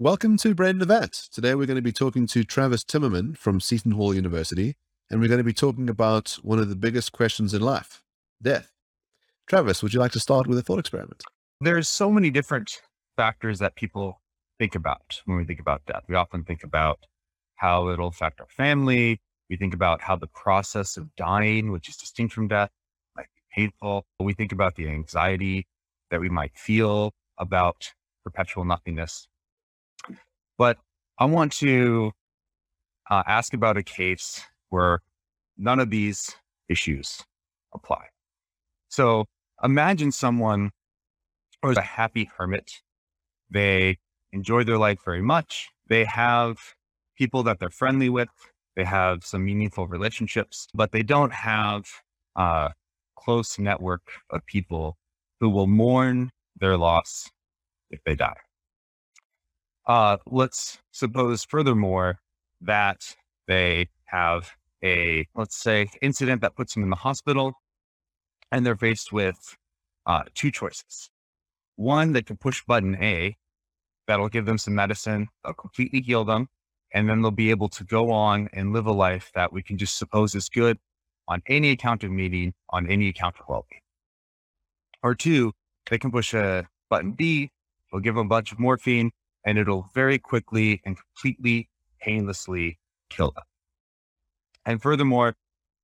Welcome to Brain Vat. Today we're going to be talking to Travis Timmerman from Seton Hall University, and we're going to be talking about one of the biggest questions in life death. Travis, would you like to start with a thought experiment? There's so many different factors that people think about when we think about death. We often think about how it'll affect our family. We think about how the process of dying, which is distinct from death, might be painful. We think about the anxiety that we might feel about perpetual nothingness. But I want to uh, ask about a case where none of these issues apply. So imagine someone who's a happy hermit. They enjoy their life very much. They have people that they're friendly with. They have some meaningful relationships, but they don't have a close network of people who will mourn their loss if they die. Uh, let's suppose, furthermore, that they have a, let's say, incident that puts them in the hospital and they're faced with uh, two choices. One, they can push button A, that'll give them some medicine, that'll completely heal them, and then they'll be able to go on and live a life that we can just suppose is good on any account of meaning, on any account of well being. Or two, they can push a button B, we'll give them a bunch of morphine, and it'll very quickly and completely painlessly kill them. And furthermore,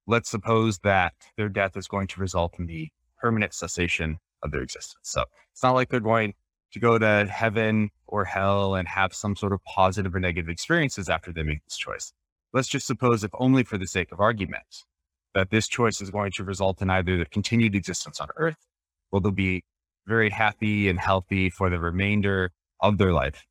let's suppose that their death is going to result in the permanent cessation of their existence. So it's not like they're going to go to heaven or hell and have some sort of positive or negative experiences after they make this choice. Let's just suppose, if only for the sake of argument, that this choice is going to result in either the continued existence on earth, or they'll be very happy and healthy for the remainder of their life,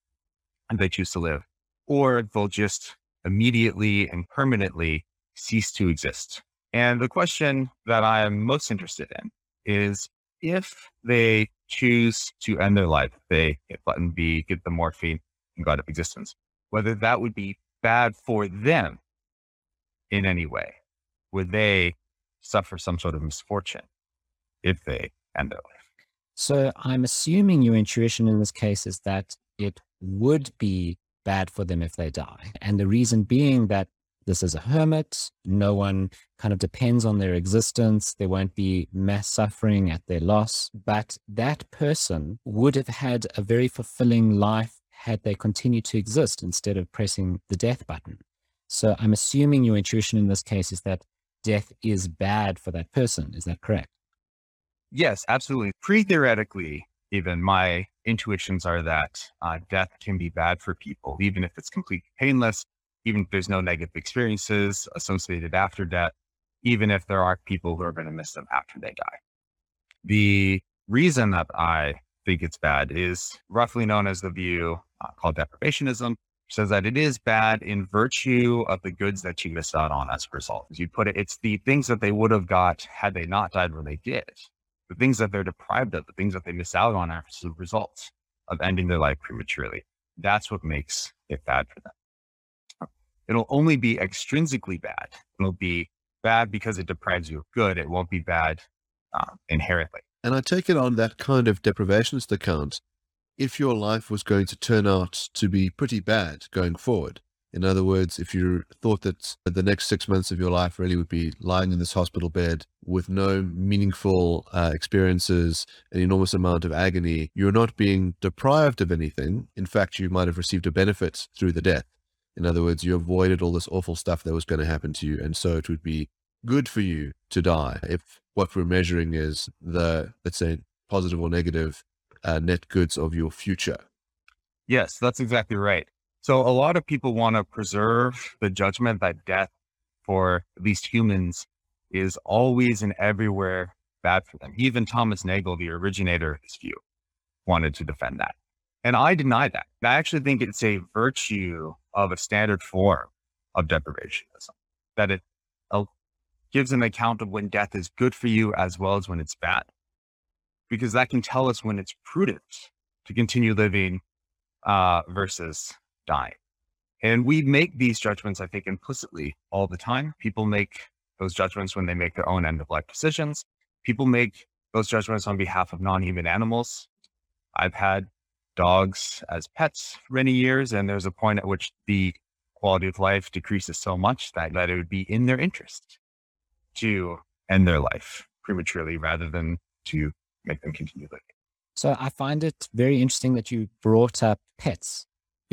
and they choose to live, or they'll just immediately and permanently cease to exist. And the question that I am most interested in is if they choose to end their life, they hit button B, get the morphine and go out of existence, whether that would be bad for them in any way. Would they suffer some sort of misfortune if they end their life? So I'm assuming your intuition in this case is that it would be bad for them if they die. And the reason being that this is a hermit, no one kind of depends on their existence, there won't be mass suffering at their loss. But that person would have had a very fulfilling life had they continued to exist instead of pressing the death button. So I'm assuming your intuition in this case is that death is bad for that person. Is that correct? Yes, absolutely. Pre theoretically, even my intuitions are that uh, death can be bad for people, even if it's completely painless, even if there's no negative experiences associated after death, even if there are people who are going to miss them after they die. The reason that I think it's bad is roughly known as the view uh, called deprivationism, says that it is bad in virtue of the goods that you missed out on as a result. As you put it, it's the things that they would have got had they not died when they did the things that they're deprived of, the things that they miss out on as a result of ending their life prematurely. That's what makes it bad for them. It'll only be extrinsically bad. It'll be bad because it deprives you of good. It won't be bad uh, inherently. And I take it on that kind of deprivationist account. If your life was going to turn out to be pretty bad going forward, in other words, if you thought that the next six months of your life really would be lying in this hospital bed with no meaningful uh, experiences, an enormous amount of agony, you're not being deprived of anything. In fact, you might have received a benefit through the death. In other words, you avoided all this awful stuff that was going to happen to you. And so it would be good for you to die if what we're measuring is the, let's say, positive or negative uh, net goods of your future. Yes, that's exactly right. So a lot of people want to preserve the judgment that death for at least humans is always and everywhere bad for them. Even Thomas Nagel, the originator of this view, wanted to defend that. And I deny that. I actually think it's a virtue of a standard form of deprivationism, that it uh, gives an account of when death is good for you as well as when it's bad. Because that can tell us when it's prudent to continue living uh, versus die. And we make these judgments, I think, implicitly all the time. People make those judgments when they make their own end of life decisions. People make those judgments on behalf of non human animals. I've had dogs as pets for many years. And there's a point at which the quality of life decreases so much that, that it would be in their interest to end their life prematurely rather than to make them continue living. So I find it very interesting that you brought up pets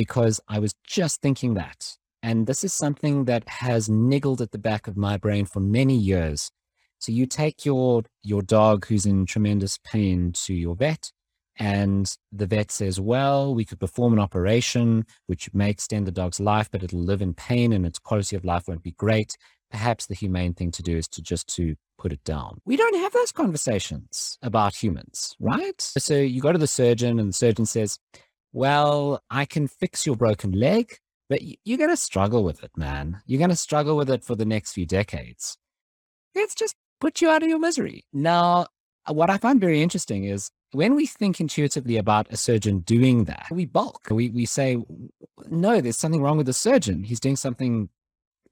because I was just thinking that. And this is something that has niggled at the back of my brain for many years. So you take your your dog who's in tremendous pain to your vet, and the vet says, "Well, we could perform an operation which may extend the dog's life, but it'll live in pain and its quality of life won't be great. Perhaps the humane thing to do is to just to put it down." We don't have those conversations about humans, right? So you go to the surgeon, and the surgeon says, "Well, I can fix your broken leg." But you're going to struggle with it, man. You're going to struggle with it for the next few decades. Let's just put you out of your misery. Now, uh, what I find very interesting is when we think intuitively about a surgeon doing that, we bulk. We, we say, no, there's something wrong with the surgeon. He's doing something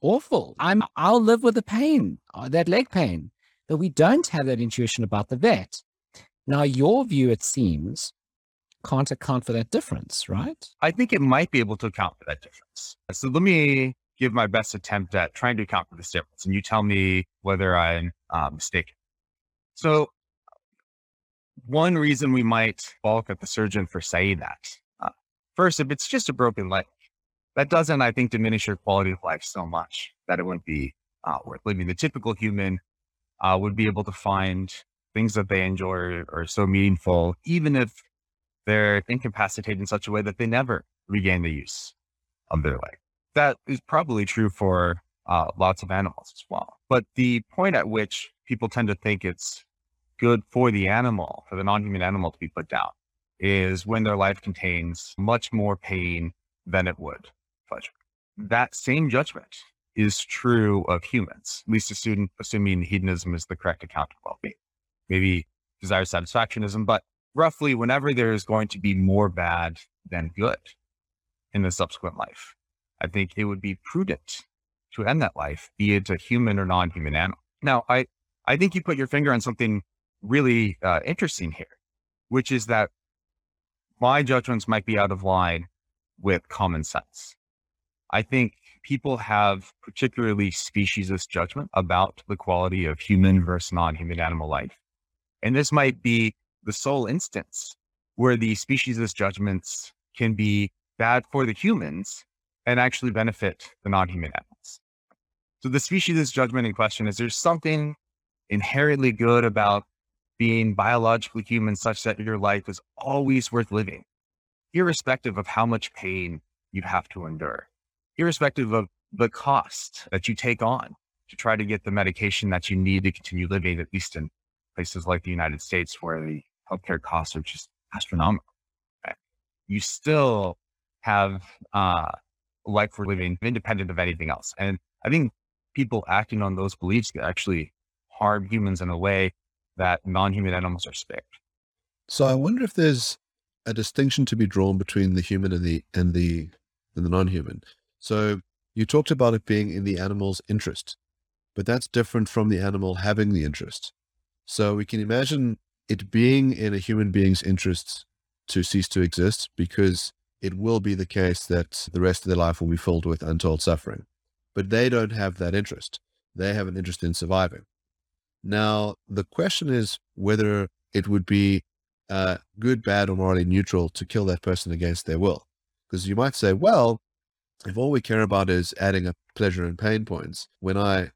awful. I'm, I'll live with the pain, uh, that leg pain. But we don't have that intuition about the vet. Now, your view, it seems, can't account for that difference, right? I think it might be able to account for that difference. So let me give my best attempt at trying to account for this difference, and you tell me whether I'm uh, mistaken. So, one reason we might balk at the surgeon for saying that, uh, first, if it's just a broken leg, that doesn't, I think, diminish your quality of life so much that it wouldn't be uh, worth living. The typical human uh, would be able to find things that they enjoy are so meaningful, even if they're incapacitated in such a way that they never regain the use of their leg that is probably true for uh, lots of animals as well. But the point at which people tend to think it's good for the animal, for the non human animal to be put down, is when their life contains much more pain than it would pleasure. That same judgment is true of humans, at least assuming, assuming hedonism is the correct account of well being. Maybe desire satisfactionism, but roughly whenever there's going to be more bad than good in the subsequent life, I think it would be prudent to end that life, be it a human or non-human animal. Now, I, I think you put your finger on something really uh, interesting here, which is that my judgments might be out of line with common sense. I think people have particularly speciesist judgment about the quality of human versus non-human animal life. And this might be the sole instance where the speciesist judgments can be bad for the humans and actually benefit the non-human animals. So the speciesist judgment in question is there's something inherently good about being biologically human such that your life is always worth living, irrespective of how much pain you have to endure, irrespective of the cost that you take on to try to get the medication that you need to continue living, at least in places like the United States where the healthcare costs are just astronomical. Right? You still have uh, life we're living independent of anything else. And I think people acting on those beliefs can actually harm humans in a way that non-human animals are spared. So I wonder if there's a distinction to be drawn between the human and the and the and the non-human. So you talked about it being in the animal's interest, but that's different from the animal having the interest. So we can imagine it being in a human being's interests to cease to exist because it will be the case that the rest of their life will be filled with untold suffering. But they don't have that interest. They have an interest in surviving. Now, the question is whether it would be uh, good, bad, or morally neutral to kill that person against their will. Because you might say, well, if all we care about is adding up pleasure and pain points, when I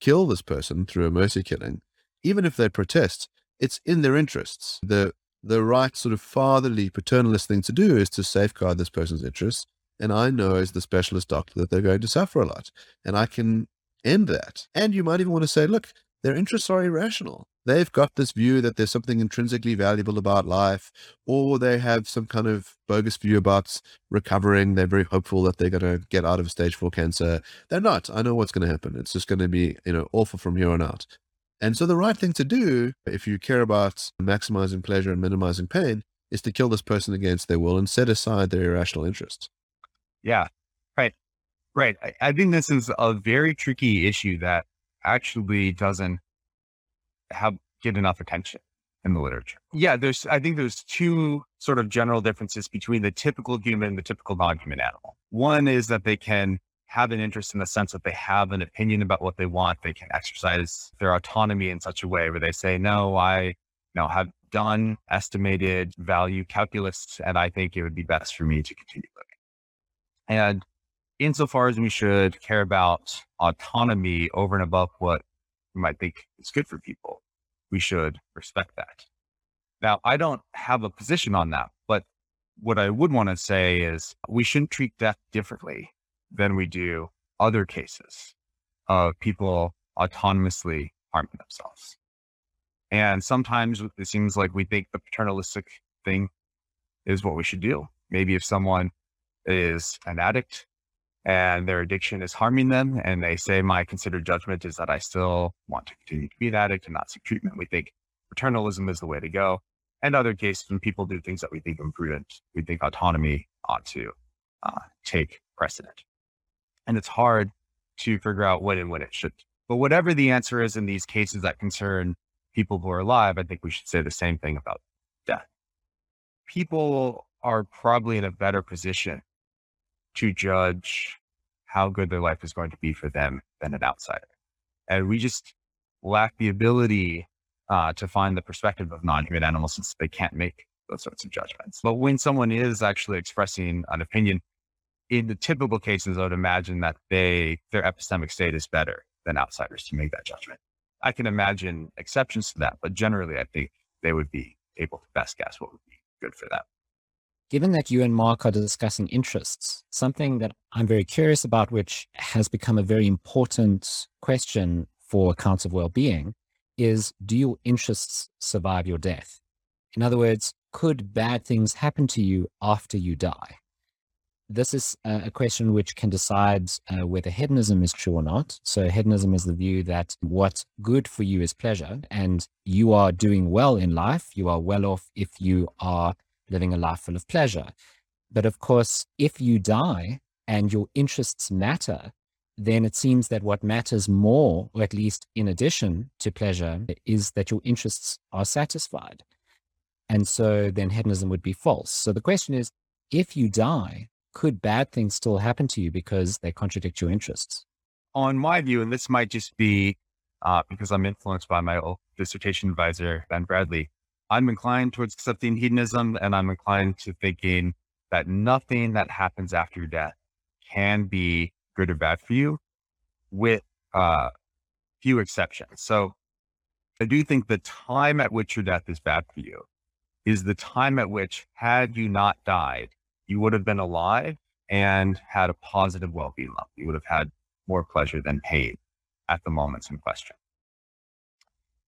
kill this person through a mercy killing, even if they protest, it's in their interests. The the right sort of fatherly, paternalist thing to do is to safeguard this person's interests. And I know as the specialist doctor that they're going to suffer a lot. And I can end that. And you might even want to say, look, their interests are irrational. They've got this view that there's something intrinsically valuable about life, or they have some kind of bogus view about recovering. They're very hopeful that they're going to get out of stage four cancer. They're not. I know what's going to happen. It's just going to be, you know, awful from here on out. And so the right thing to do, if you care about maximizing pleasure and minimizing pain, is to kill this person against their will and set aside their irrational interests. Yeah, right. Right. I, I think this is a very tricky issue that actually doesn't have get enough attention. in the literature. Yeah, there's I think there's two sort of general differences between the typical human and the typical non-human animal. One is that they can have an interest in the sense that they have an opinion about what they want. They can exercise their autonomy in such a way where they say, no, I you know, have done estimated value calculus, and I think it would be best for me to continue living. And insofar as we should care about autonomy over and above what we might think is good for people, we should respect that. Now, I don't have a position on that, but what I would want to say is we shouldn't treat death differently than we do other cases of people autonomously harming themselves. And sometimes it seems like we think the paternalistic thing is what we should do. Maybe if someone is an addict and their addiction is harming them, and they say, My considered judgment is that I still want to continue to be an addict and not seek treatment, we think paternalism is the way to go. And other cases, when people do things that we think imprudent, we think autonomy ought to uh, take precedent. And it's hard to figure out when and when it should. But whatever the answer is in these cases that concern people who are alive, I think we should say the same thing about death. People are probably in a better position to judge how good their life is going to be for them than an outsider. And we just lack the ability uh, to find the perspective of non-human animals since they can't make those sorts of judgments. But when someone is actually expressing an opinion, in the typical cases, I would imagine that they their epistemic state is better than outsiders to make that judgment. I can imagine exceptions to that, but generally, I think they would be able to best guess what would be good for them. Given that you and Mark are discussing interests, something that I'm very curious about, which has become a very important question for accounts of well-being, is do your interests survive your death? In other words, could bad things happen to you after you die? This is a question which can decide uh, whether hedonism is true or not. So hedonism is the view that what's good for you is pleasure and you are doing well in life. You are well off if you are living a life full of pleasure. But of course, if you die and your interests matter, then it seems that what matters more, or at least in addition to pleasure, is that your interests are satisfied. And so then hedonism would be false. So the question is, if you die, could bad things still happen to you because they contradict your interests? On my view, and this might just be uh, because I'm influenced by my old dissertation advisor, Ben Bradley, I'm inclined towards accepting hedonism and I'm inclined to thinking that nothing that happens after death can be good or bad for you with uh, few exceptions. So I do think the time at which your death is bad for you is the time at which, had you not died, you would have been alive and had a positive well-being level. You would have had more pleasure than pain at the moments in question.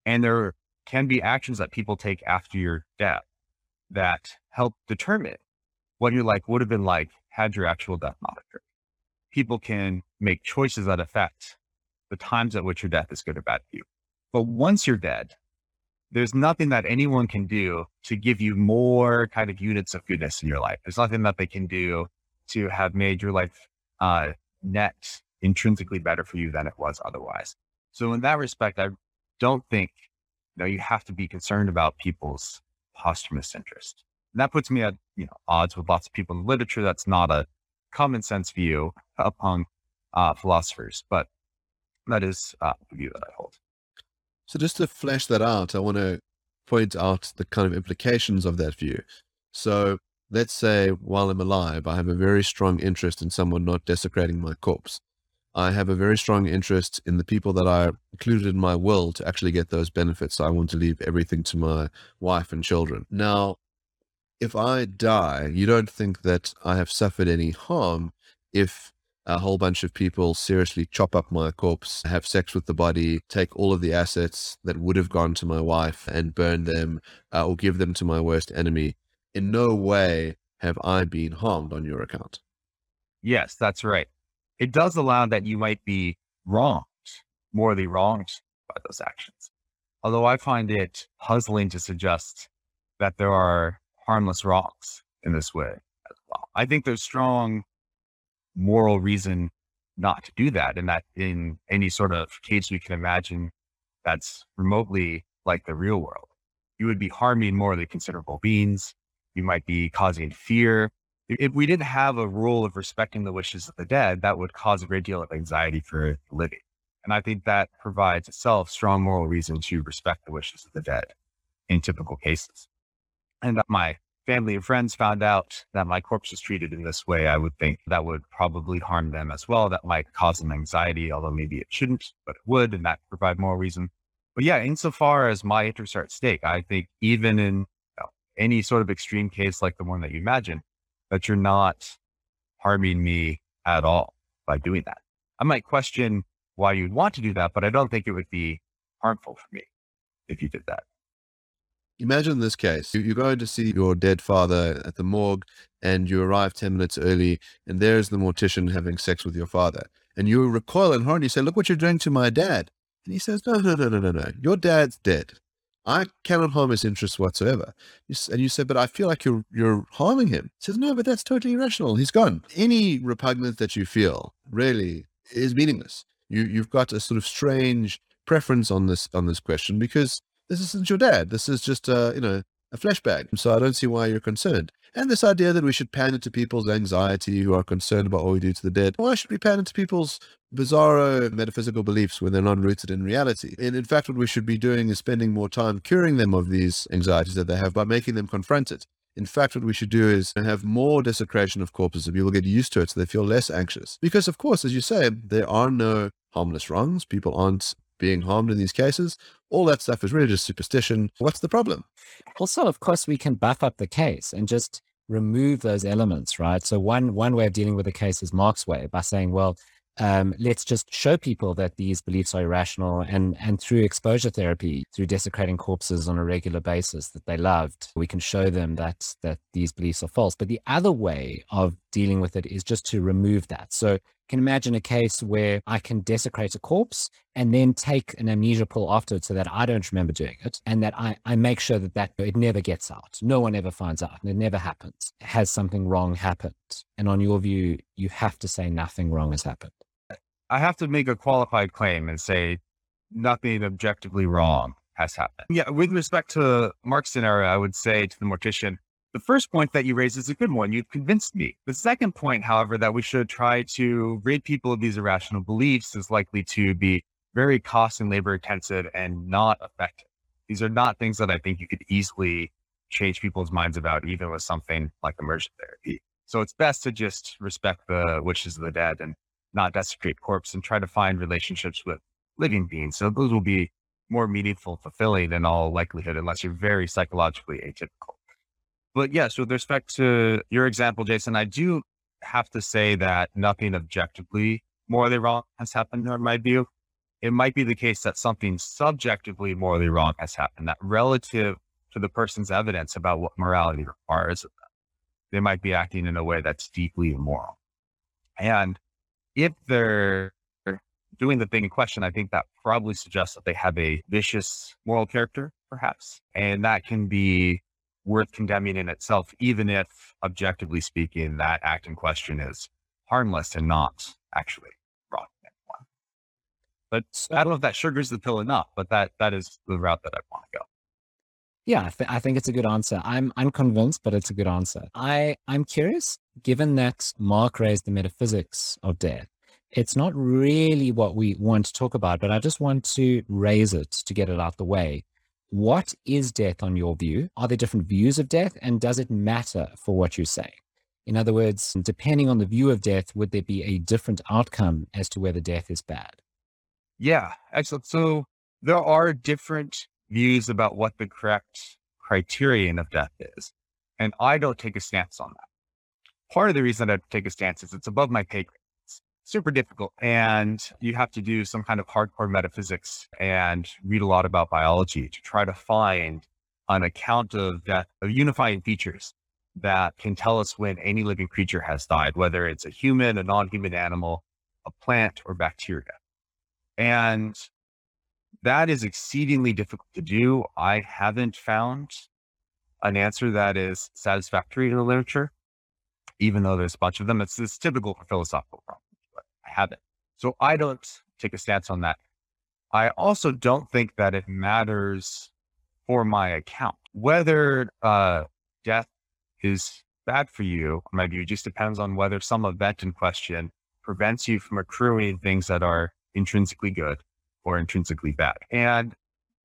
And there can be actions that people take after your death that help determine what your life would have been like had your actual death not occurred. People can make choices that affect the times at which your death is good or bad for you. But once you're dead, there's nothing that anyone can do to give you more kind of units of goodness in your life. There's nothing that they can do to have made your life uh, net intrinsically better for you than it was otherwise. So in that respect, I don't think you know you have to be concerned about people's posthumous interest. And that puts me at you know odds with lots of people in literature. That's not a common sense view among uh, philosophers, but that is uh, the view that I hold. So just to flesh that out, I want to point out the kind of implications of that view. So let's say while I'm alive, I have a very strong interest in someone not desecrating my corpse. I have a very strong interest in the people that I included in my will to actually get those benefits. I want to leave everything to my wife and children. Now, if I die, you don't think that I have suffered any harm if a whole bunch of people seriously chop up my corpse, have sex with the body, take all of the assets that would have gone to my wife and burn them uh, or give them to my worst enemy. In no way have I been harmed on your account. Yes, that's right. It does allow that you might be wronged, morally wronged by those actions. Although I find it puzzling to suggest that there are harmless wrongs in this way as well. I think there's strong moral reason not to do that. And that in any sort of case we can imagine that's remotely like the real world. you would be harming morally considerable beings. You might be causing fear. If we didn't have a rule of respecting the wishes of the dead, that would cause a great deal of anxiety for the living. And I think that provides itself strong moral reason to respect the wishes of the dead in typical cases. And my family and friends found out that my corpse was treated in this way, I would think that would probably harm them as well. That might cause them anxiety, although maybe it shouldn't, but it would, and that provide more reason. But yeah, insofar as my interests are at stake, I think even in you know, any sort of extreme case like the one that you imagine, that you're not harming me at all by doing that. I might question why you'd want to do that, but I don't think it would be harmful for me if you did that. Imagine this case. You're going to see your dead father at the morgue and you arrive 10 minutes early and there's the mortician having sex with your father. And you recoil in horror and you say, look what you're doing to my dad. And he says, no, no, no, no, no, no. Your dad's dead. I cannot harm his interests whatsoever. And you say, but I feel like you're, you're harming him. He says, no, but that's totally irrational. He's gone. Any repugnance that you feel really is meaningless. You, you've got a sort of strange preference on this, on this question because this isn't your dad. This is just a, you know, a flashback. So I don't see why you're concerned. And this idea that we should pander to people's anxiety who are concerned about what we do to the dead. Why should we pander to people's bizarro metaphysical beliefs when they're not rooted in reality? And in fact, what we should be doing is spending more time curing them of these anxieties that they have by making them confront it. In fact, what we should do is have more desecration of corpses so people get used to it so they feel less anxious. Because, of course, as you say, there are no harmless wrongs. People aren't being harmed in these cases. All that stuff is really just superstition. What's the problem? Also, of course, we can buff up the case and just remove those elements, right? So one one way of dealing with the case is Mark's way by saying, well, um, let's just show people that these beliefs are irrational and and through exposure therapy through desecrating corpses on a regular basis that they loved we can show them that that these beliefs are false but the other way of dealing with it is just to remove that so can imagine a case where I can desecrate a corpse and then take an amnesia pill afterwards so that I don't remember doing it and that I, I make sure that, that it never gets out. No one ever finds out and it never happens. Has something wrong happened? And on your view, you have to say nothing wrong has happened. I have to make a qualified claim and say nothing objectively wrong has happened. Yeah, with respect to Mark's scenario, I would say to the mortician, the first point that you raise is a good one. You've convinced me. The second point, however, that we should try to rid people of these irrational beliefs is likely to be very cost and labor intensive and not effective. These are not things that I think you could easily change people's minds about, even with something like immersion therapy. So it's best to just respect the wishes of the dead and not desecrate corpse and try to find relationships with living beings. So those will be more meaningful, fulfilling in all likelihood, unless you're very psychologically atypical. But yes, with respect to your example, Jason, I do have to say that nothing objectively morally wrong has happened in my view. It might be the case that something subjectively morally wrong has happened, that relative to the person's evidence about what morality requires they might be acting in a way that's deeply immoral. And if they're doing the thing in question, I think that probably suggests that they have a vicious moral character, perhaps. And that can be worth condemning in itself, even if objectively speaking, that act in question is harmless and not actually wrong. But I don't know if that sugars the pill enough, but that that is the route that I want to go. Yeah, I, th- I think it's a good answer. I'm I'm convinced, but it's a good answer. I I'm curious, given that Mark raised the metaphysics of death. It's not really what we want to talk about, but I just want to raise it to get it out the way. What is death on your view? Are there different views of death? And does it matter for what you say? In other words, depending on the view of death, would there be a different outcome as to whether death is bad? Yeah, excellent. So there are different views about what the correct criterion of death is. And I don't take a stance on that. Part of the reason I take a stance is it's above my pay grade super difficult. And you have to do some kind of hardcore metaphysics and read a lot about biology to try to find an account of death of unifying features that can tell us when any living creature has died, whether it's a human, a non-human animal, a plant, or bacteria. And that is exceedingly difficult to do. I haven't found an answer that is satisfactory in the literature, even though there's a bunch of them. It's, it's typical philosophical problems have it. So I don't take a stance on that. I also don't think that it matters for my account. Whether uh, death is bad for you, my view, just depends on whether some event in question prevents you from accruing things that are intrinsically good or intrinsically bad. And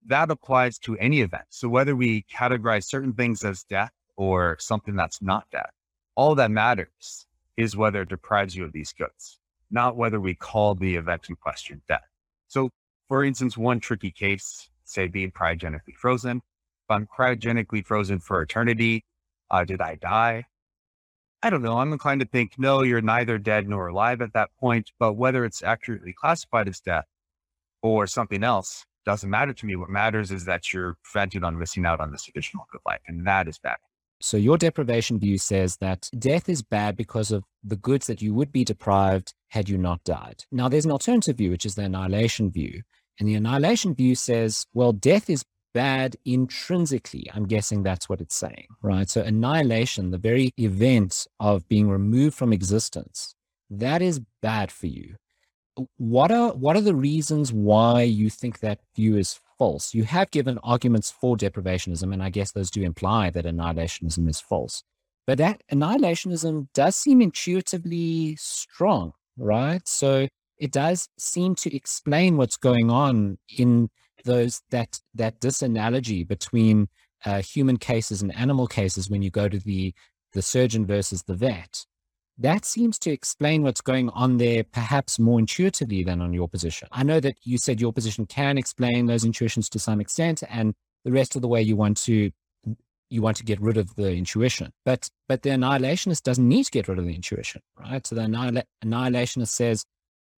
that applies to any event. So whether we categorize certain things as death or something that's not death, all that matters is whether it deprives you of these goods, not whether we call the event in question death. So for instance, one tricky case, say being cryogenically frozen. If I'm cryogenically frozen for eternity, uh, did I die? I don't know. I'm inclined to think, no, you're neither dead nor alive at that point. But whether it's accurately classified as death or something else doesn't matter to me. What matters is that you're prevented on missing out on this additional good life. And that is bad. So your deprivation view says that death is bad because of the goods that you would be deprived had you not died. Now, there's an alternative view, which is the annihilation view. And the annihilation view says, well, death is bad intrinsically. I'm guessing that's what it's saying, right? So annihilation, the very event of being removed from existence, that is bad for you. What are what are the reasons why you think that view is false? You have given arguments for deprivationism, and I guess those do imply that annihilationism is false. But that annihilationism does seem intuitively strong, right? So it does seem to explain what's going on in those that that disanalogy between uh, human cases and animal cases when you go to the the surgeon versus the vet that seems to explain what's going on there perhaps more intuitively than on your position. I know that you said your position can explain those intuitions to some extent and the rest of the way you want to you want to get rid of the intuition. But but the annihilationist doesn't need to get rid of the intuition right? So the annihilationist says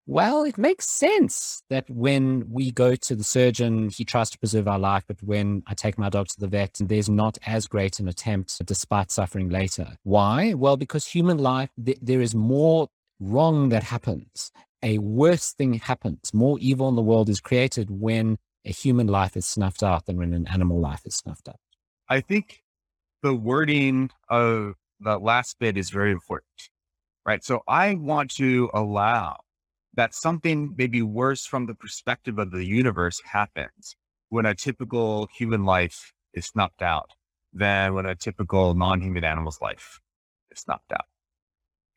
well, it makes sense that when we go to the surgeon, he tries to preserve our life. But when I take my dog to the vet, there's not as great an attempt despite suffering later. Why? Well, because human life, th- there is more wrong that happens. A worse thing happens. More evil in the world is created when a human life is snuffed out than when an animal life is snuffed out. I think the wording of the last bit is very important, right? So I want to allow that something maybe worse from the perspective of the universe happens when a typical human life is snuffed out than when a typical non-human animal's life is snuffed out.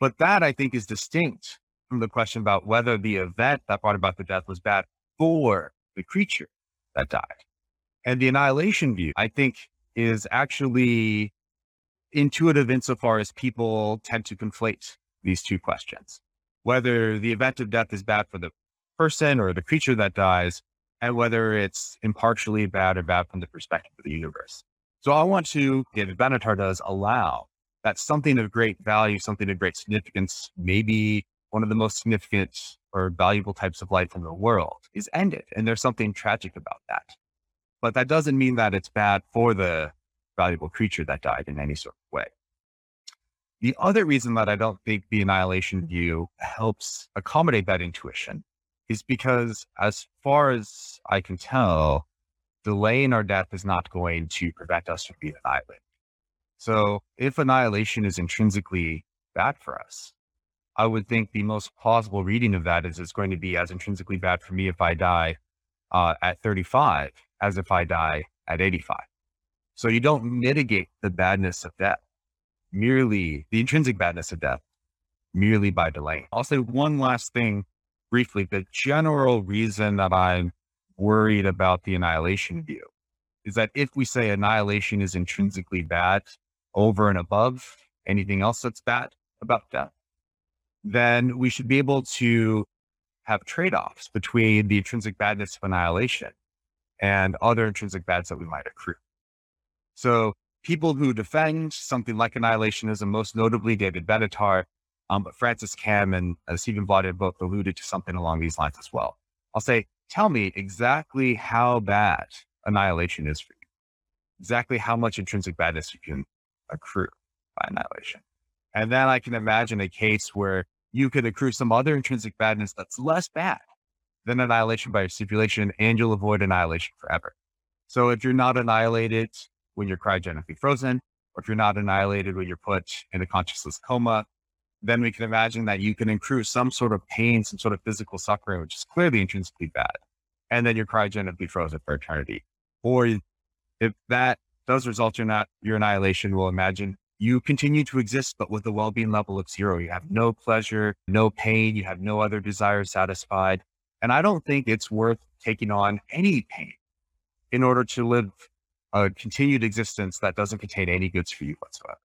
But that I think is distinct from the question about whether the event that brought about the death was bad for the creature that died. And the annihilation view, I think, is actually intuitive insofar as people tend to conflate these two questions whether the event of death is bad for the person or the creature that dies, and whether it's impartially bad or bad from the perspective of the universe. So I want to, David Benatar does, allow that something of great value, something of great significance, maybe one of the most significant or valuable types of life in the world is ended. And there's something tragic about that. But that doesn't mean that it's bad for the valuable creature that died in any sort. The other reason that I don't think the annihilation view helps accommodate that intuition is because, as far as I can tell, delaying our death is not going to prevent us from being annihilated. So, if annihilation is intrinsically bad for us, I would think the most plausible reading of that is it's going to be as intrinsically bad for me if I die uh, at 35 as if I die at 85. So, you don't mitigate the badness of death merely the intrinsic badness of death merely by delay. I'll say one last thing briefly. The general reason that I'm worried about the annihilation view is that if we say annihilation is intrinsically bad over and above anything else that's bad about death, then we should be able to have trade offs between the intrinsic badness of annihilation and other intrinsic bads that we might accrue. So people who defend something like annihilationism, most notably David Benatar, um, but Frances Kamm and uh, Stephen Blodden both alluded to something along these lines as well. I'll say, tell me exactly how bad annihilation is for you, exactly how much intrinsic badness you can accrue by annihilation. And then I can imagine a case where you could accrue some other intrinsic badness that's less bad than annihilation by stipulation, and you'll avoid annihilation forever. So if you're not annihilated, when you're cryogenically frozen, or if you're not annihilated when you're put in a consciousness coma, then we can imagine that you can accrue some sort of pain, some sort of physical suffering, which is clearly intrinsically bad. And then you're cryogenically frozen for eternity. Or if that does result in that your annihilation, we'll imagine you continue to exist, but with a well-being level of zero. You have no pleasure, no pain, you have no other desires satisfied. And I don't think it's worth taking on any pain in order to live a continued existence that doesn't contain any goods for you whatsoever.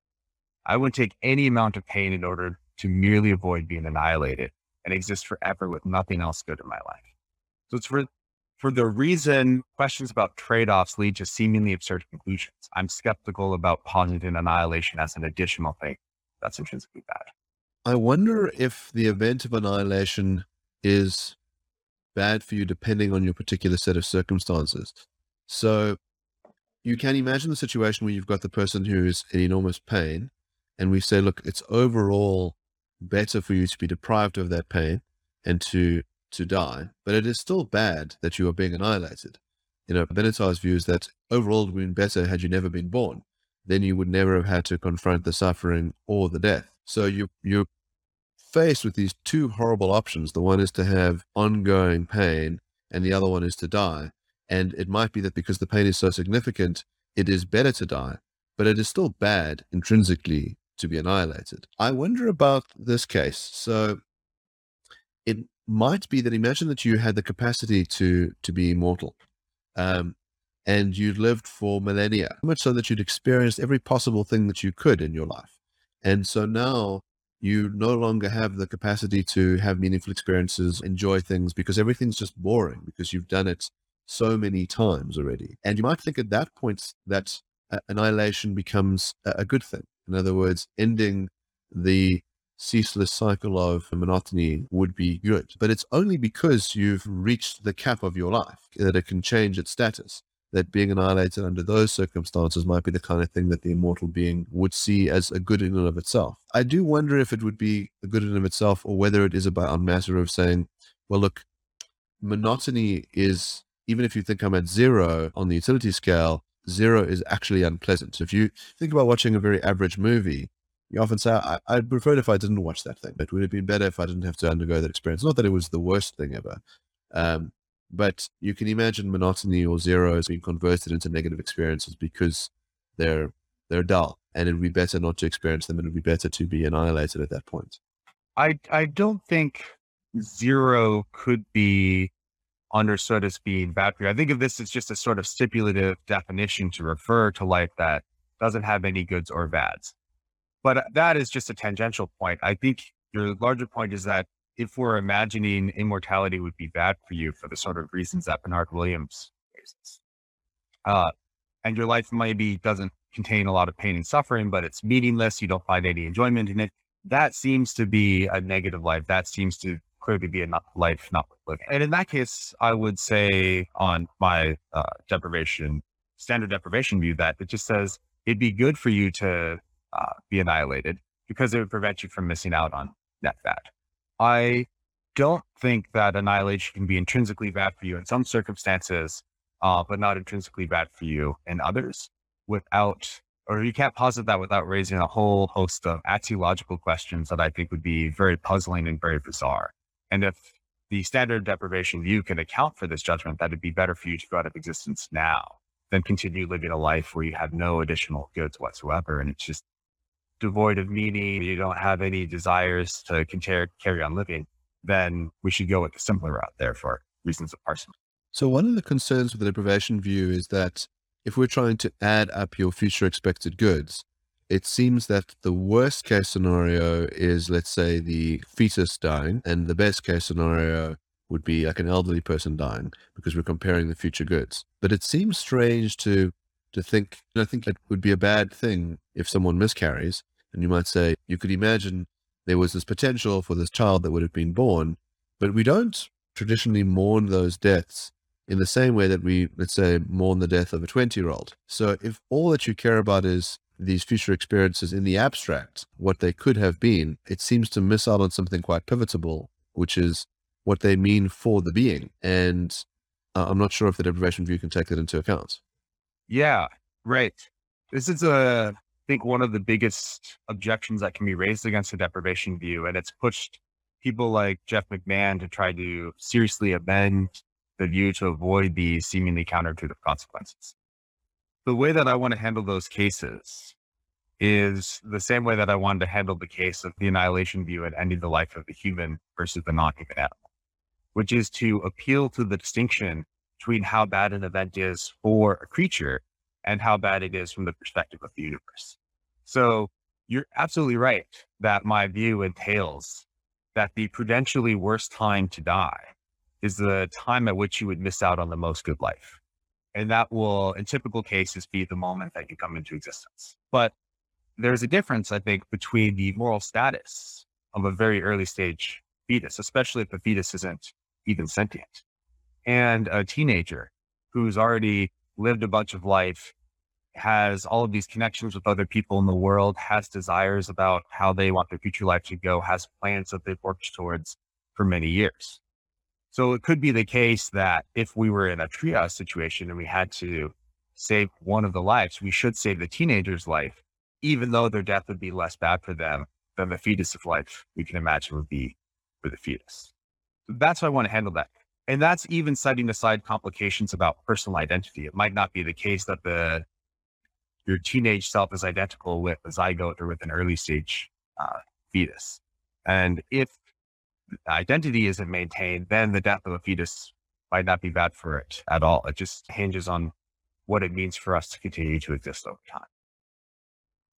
I wouldn't take any amount of pain in order to merely avoid being annihilated and exist forever with nothing else good in my life. So it's for for the reason questions about trade-offs lead to seemingly absurd conclusions. I'm skeptical about positing annihilation as an additional thing that's intrinsically bad. I wonder if the event of annihilation is bad for you depending on your particular set of circumstances. So you can imagine the situation where you've got the person who's in enormous pain, and we say, look, it's overall better for you to be deprived of that pain and to to die, but it is still bad that you are being annihilated. You know, Benatar's view is that overall it would have been better had you never been born. Then you would never have had to confront the suffering or the death. So you you're faced with these two horrible options. The one is to have ongoing pain, and the other one is to die. And it might be that because the pain is so significant, it is better to die, but it is still bad intrinsically to be annihilated. I wonder about this case. So it might be that imagine that you had the capacity to to be immortal um, and you'd lived for millennia much so that you'd experienced every possible thing that you could in your life and so now you no longer have the capacity to have meaningful experiences enjoy things because everything's just boring because you've done it so many times already and you might think at that point that uh, annihilation becomes a, a good thing in other words ending the ceaseless cycle of monotony would be good. But it's only because you've reached the cap of your life that it can change its status. That being annihilated under those circumstances might be the kind of thing that the immortal being would see as a good in and of itself. I do wonder if it would be a good in and of itself or whether it is about a matter of saying, well, look, monotony is, even if you think I'm at zero on the utility scale, zero is actually unpleasant. So if you think about watching a very average movie, you often say, I, I'd prefer it if I didn't watch that thing. It would have been better if I didn't have to undergo that experience. Not that it was the worst thing ever. Um, but you can imagine monotony or zero as being converted into negative experiences because they're they're dull and it would be better not to experience them and it would be better to be annihilated at that point. I I don't think zero could be understood as being bad for you. I think of this as just a sort of stipulative definition to refer to life that doesn't have any goods or bads. But that is just a tangential point. I think your larger point is that if we're imagining immortality would be bad for you for the sort of reasons that Bernard Williams raises, uh, and your life maybe doesn't contain a lot of pain and suffering, but it's meaningless, you don't find any enjoyment in it, that seems to be a negative life. That seems to clearly be not life not worth living. And in that case, I would say on my uh, deprivation, standard deprivation view, that it just says it'd be good for you to uh, be annihilated because it would prevent you from missing out on net fat. I don't think that annihilation can be intrinsically bad for you in some circumstances, uh, but not intrinsically bad for you in others without, or you can't posit that without raising a whole host of axiological questions that I think would be very puzzling and very bizarre. And if the standard deprivation view can account for this judgment, that it'd be better for you to go out of existence now than continue living a life where you have no additional goods whatsoever. And it's just devoid of meaning, you don't have any desires to carry on living, then we should go with the simpler route there for reasons of parsimony. So one of the concerns with the deprivation view is that if we're trying to add up your future expected goods, it seems that the worst case scenario is, let's say, the fetus dying, and the best case scenario would be like an elderly person dying because we're comparing the future goods. But it seems strange to to think, I think it would be a bad thing if someone miscarries. And you might say, you could imagine there was this potential for this child that would have been born, but we don't traditionally mourn those deaths in the same way that we, let's say, mourn the death of a 20 year old. So if all that you care about is these future experiences in the abstract, what they could have been, it seems to miss out on something quite pivotal, which is what they mean for the being. And uh, I'm not sure if the deprivation view can take that into account. Yeah, right. This is a, I think one of the biggest objections that can be raised against the deprivation view. And it's pushed people like Jeff McMahan to try to seriously amend the view to avoid the seemingly counterintuitive consequences. The way that I want to handle those cases is the same way that I wanted to handle the case of the annihilation view and ending the life of the human versus the non-human animal, which is to appeal to the distinction between how bad an event is for a creature and how bad it is from the perspective of the universe. So you're absolutely right that my view entails that the prudentially worst time to die is the time at which you would miss out on the most good life. And that will, in typical cases, be the moment that you come into existence. But there's a difference, I think, between the moral status of a very early stage fetus, especially if the fetus isn't even sentient, and a teenager who's already lived a bunch of life, has all of these connections with other people in the world, has desires about how they want their future life to go, has plans that they've worked towards for many years. So it could be the case that if we were in a triage situation and we had to save one of the lives, we should save the teenager's life, even though their death would be less bad for them than the fetus of life we can imagine would be for the fetus. So that's how I want to handle that. And that's even setting aside complications about personal identity. It might not be the case that the your teenage self is identical with a zygote or with an early stage uh, fetus. And if identity isn't maintained, then the death of a fetus might not be bad for it at all. It just hinges on what it means for us to continue to exist over time.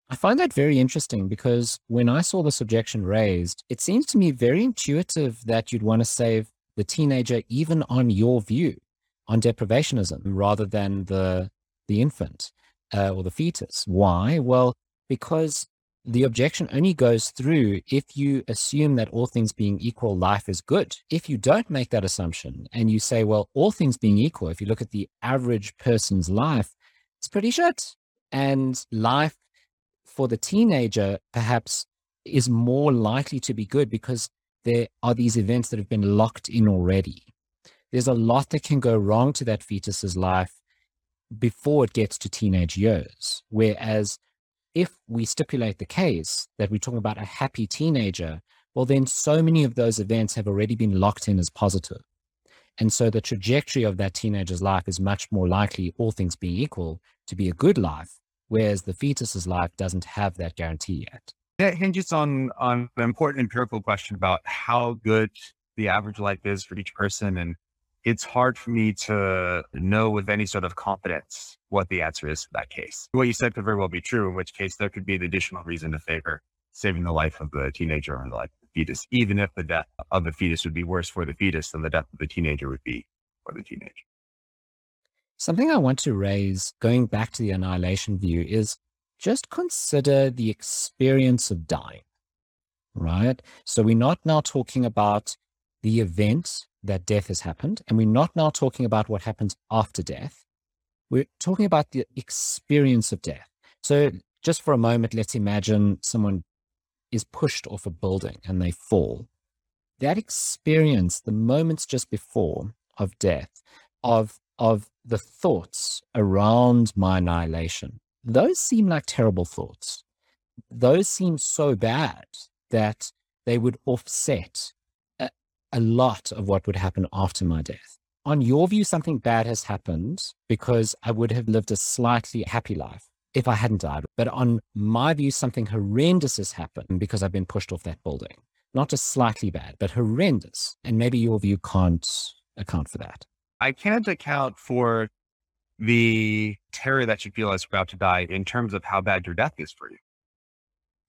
I find that very interesting because when I saw this objection raised, it seems to me very intuitive that you'd want to save the teenager even on your view on deprivationism rather than the the infant uh, or the fetus. Why? Well, because the objection only goes through if you assume that all things being equal, life is good. If you don't make that assumption and you say, well, all things being equal, if you look at the average person's life, it's pretty shit. And life for the teenager perhaps is more likely to be good because there are these events that have been locked in already. There's a lot that can go wrong to that fetus's life before it gets to teenage years. Whereas if we stipulate the case that we're talking about a happy teenager, well, then so many of those events have already been locked in as positive. And so the trajectory of that teenager's life is much more likely, all things being equal, to be a good life, whereas the fetus's life doesn't have that guarantee yet. That hinges on on an important empirical question about how good the average life is for each person and it's hard for me to know with any sort of confidence what the answer is to that case. What you said could very well be true, in which case there could be an additional reason to favor saving the life of the teenager or the life of the fetus, even if the death of the fetus would be worse for the fetus than the death of the teenager would be for the teenager. Something I want to raise, going back to the annihilation view, is just consider the experience of dying, right? So we're not now talking about the event that death has happened. And we're not now talking about what happens after death. We're talking about the experience of death. So, just for a moment, let's imagine someone is pushed off a building and they fall. That experience, the moments just before of death, of, of the thoughts around my annihilation, those seem like terrible thoughts. Those seem so bad that they would offset a lot of what would happen after my death. On your view, something bad has happened because I would have lived a slightly happy life if I hadn't died. But on my view, something horrendous has happened because I've been pushed off that building. Not just slightly bad, but horrendous. And maybe your view can't account for that. I can't account for the terror that you feel as you're about to die in terms of how bad your death is for you.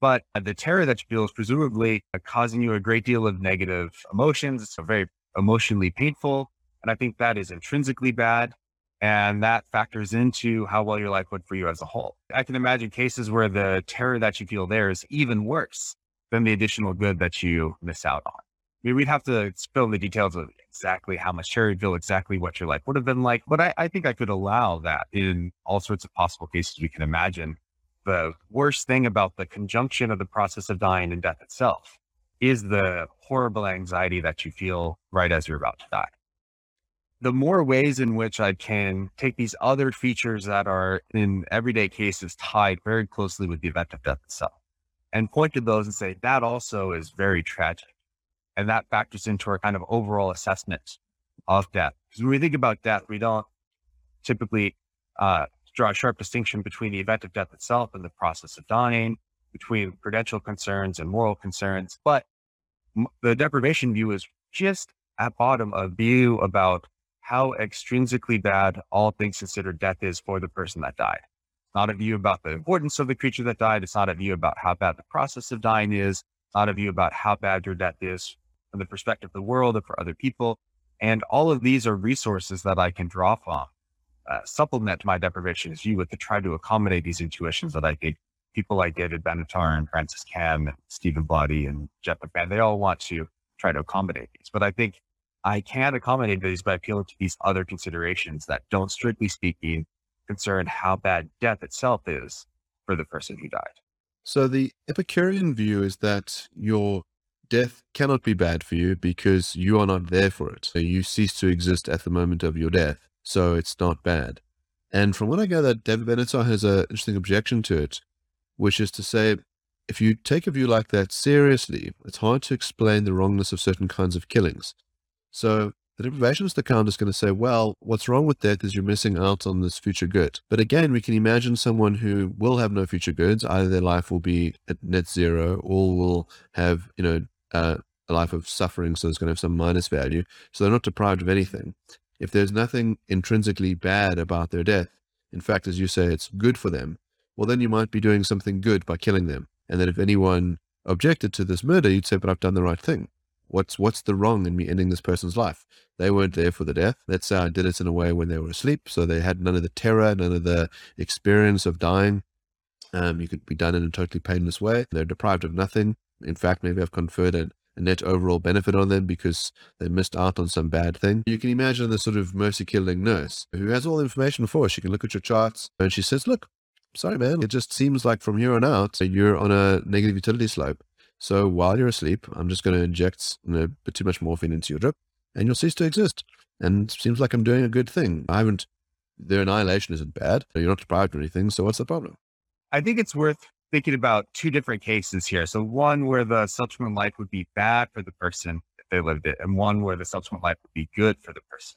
But the terror that you feel is presumably uh, causing you a great deal of negative emotions. It's very emotionally painful. And I think that is intrinsically bad. And that factors into how well your life went for you as a whole. I can imagine cases where the terror that you feel there is even worse than the additional good that you miss out on. I mean, we'd have to spill the details of exactly how much terror you feel, exactly what your life would have been like. But I, I think I could allow that in all sorts of possible cases we can imagine the worst thing about the conjunction of the process of dying and death itself is the horrible anxiety that you feel right as you're about to die. The more ways in which I can take these other features that are in everyday cases tied very closely with the event of death itself and point to those and say that also is very tragic. And that factors into our kind of overall assessment of death. Because when we think about death, we don't typically uh, draw a sharp distinction between the event of death itself and the process of dying, between prudential concerns and moral concerns. But the deprivation view is just at bottom a view about how extrinsically bad all things considered death is for the person that died. It's Not a view about the importance of the creature that died. It's not a view about how bad the process of dying is. It's Not a view about how bad your death is from the perspective of the world or for other people. And all of these are resources that I can draw from, uh, supplement my deprivationist view with to try to accommodate these intuitions that I think people like David Benatar and Frances Kamm and Stephen Blatty and Jeff McMahan, they all want to try to accommodate these. But I think I can accommodate these by appealing to these other considerations that don't, strictly speaking, concern how bad death itself is for the person who died. So the Epicurean view is that your death cannot be bad for you because you are not there for it. So you cease to exist at the moment of your death. So it's not bad. And from what I gather, David Benatar has an interesting objection to it, which is to say, if you take a view like that seriously, it's hard to explain the wrongness of certain kinds of killings. So the deprivationist account is going to say, well, what's wrong with death is you're missing out on this future good. But again, we can imagine someone who will have no future goods. Either their life will be at net zero or will have, you know, uh, a life of suffering. So it's going to have some minus value. So they're not deprived of anything. If there's nothing intrinsically bad about their death, in fact, as you say, it's good for them, well, then you might be doing something good by killing them. And then if anyone objected to this murder, you'd say, but I've done the right thing. What's what's the wrong in me ending this person's life? They weren't there for the death. Let's say I did it in a way when they were asleep, so they had none of the terror, none of the experience of dying. Um, you could be done in a totally painless way. They're deprived of nothing. In fact, maybe I've conferred net overall benefit on them because they missed out on some bad thing. You can imagine the sort of mercy killing nurse who has all the information for us. She can look at your charts and she says, Look, sorry, man, it just seems like from here on out, you're on a negative utility slope. So while you're asleep, I'm just going to inject you know, a bit too much morphine into your drip and you'll cease to exist. And seems like I'm doing a good thing. I haven't, their annihilation isn't bad. You're not deprived of anything. So what's the problem? I think it's worth thinking about two different cases here. So one where the subsequent life would be bad for the person if they lived it, and one where the subsequent life would be good for the person.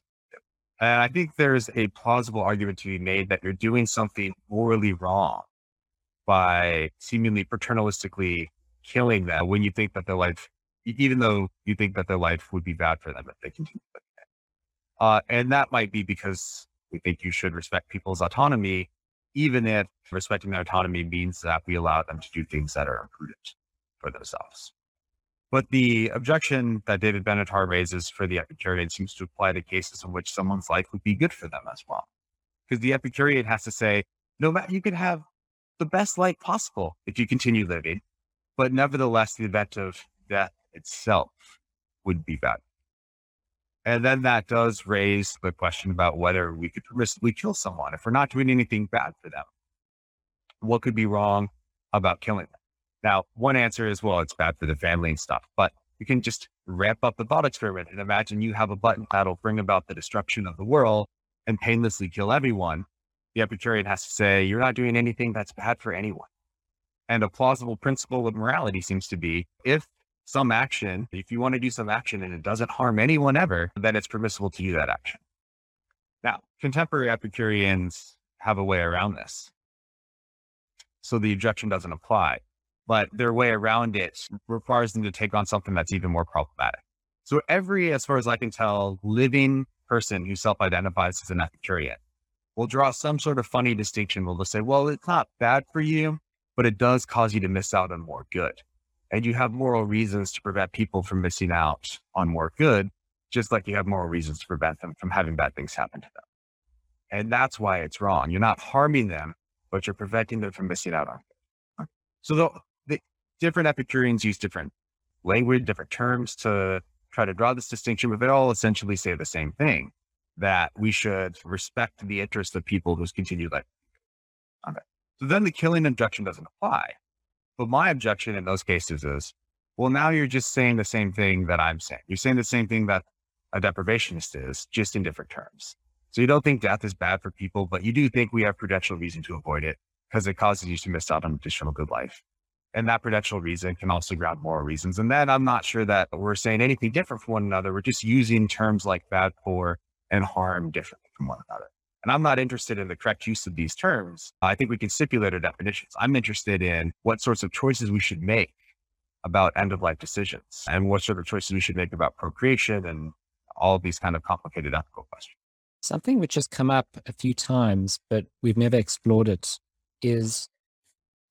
And I think there's a plausible argument to be made that you're doing something morally wrong by seemingly paternalistically killing them when you think that their life, even though you think that their life would be bad for them if they continue. Uh, and that might be because we think you should respect people's autonomy, even if respecting their autonomy means that we allow them to do things that are imprudent for themselves. But the objection that David Benatar raises for the Epicurean seems to apply to cases in which someone's life would be good for them as well. Because the Epicurean has to say, no matter you could have the best life possible if you continue living, but nevertheless, the event of death itself would be bad. And then that does raise the question about whether we could permissibly kill someone if we're not doing anything bad for them. What could be wrong about killing them? Now, one answer is, well, it's bad for the family and stuff, but you can just ramp up the thought experiment and imagine you have a button that'll bring about the destruction of the world and painlessly kill everyone. The Epicurean has to say, you're not doing anything that's bad for anyone. And a plausible principle of morality seems to be if some action, if you want to do some action and it doesn't harm anyone ever, then it's permissible to do that action. Now, contemporary Epicureans have a way around this. So the objection doesn't apply, but their way around it requires them to take on something that's even more problematic. So every, as far as I can tell, living person who self identifies as an Epicurean will draw some sort of funny distinction. We'll just say, well, it's not bad for you but it does cause you to miss out on more good. And you have moral reasons to prevent people from missing out on more good, just like you have moral reasons to prevent them from having bad things happen to them. And that's why it's wrong. You're not harming them, but you're preventing them from missing out on good. So the, the different Epicureans use different language, different terms to try to draw this distinction, but they all essentially say the same thing that we should respect the interests of people whose continued life. Okay. So then the killing objection doesn't apply. But my objection in those cases is, well, now you're just saying the same thing that I'm saying. You're saying the same thing that a deprivationist is, just in different terms. So you don't think death is bad for people, but you do think we have prudential reason to avoid it because it causes you to miss out on additional good life. And that prudential reason can also ground moral reasons. And then I'm not sure that we're saying anything different from one another. We're just using terms like bad, poor, and harm differently from one another. And I'm not interested in the correct use of these terms. I think we can stipulate our definitions. I'm interested in what sorts of choices we should make about end of life decisions and what sort of choices we should make about procreation and all these kind of complicated ethical questions. Something which has come up a few times, but we've never explored it, is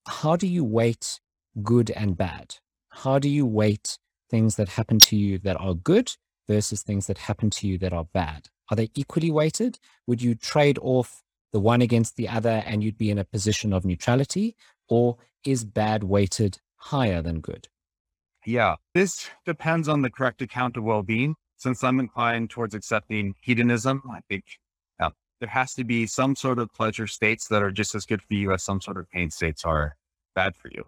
how do you weight good and bad? How do you weight things that happen to you that are good versus things that happen to you that are bad? Are they equally weighted? Would you trade off the one against the other and you'd be in a position of neutrality? Or is bad weighted higher than good? Yeah, this depends on the correct account of well being. Since I'm inclined towards accepting hedonism, I think yeah, there has to be some sort of pleasure states that are just as good for you as some sort of pain states are bad for you.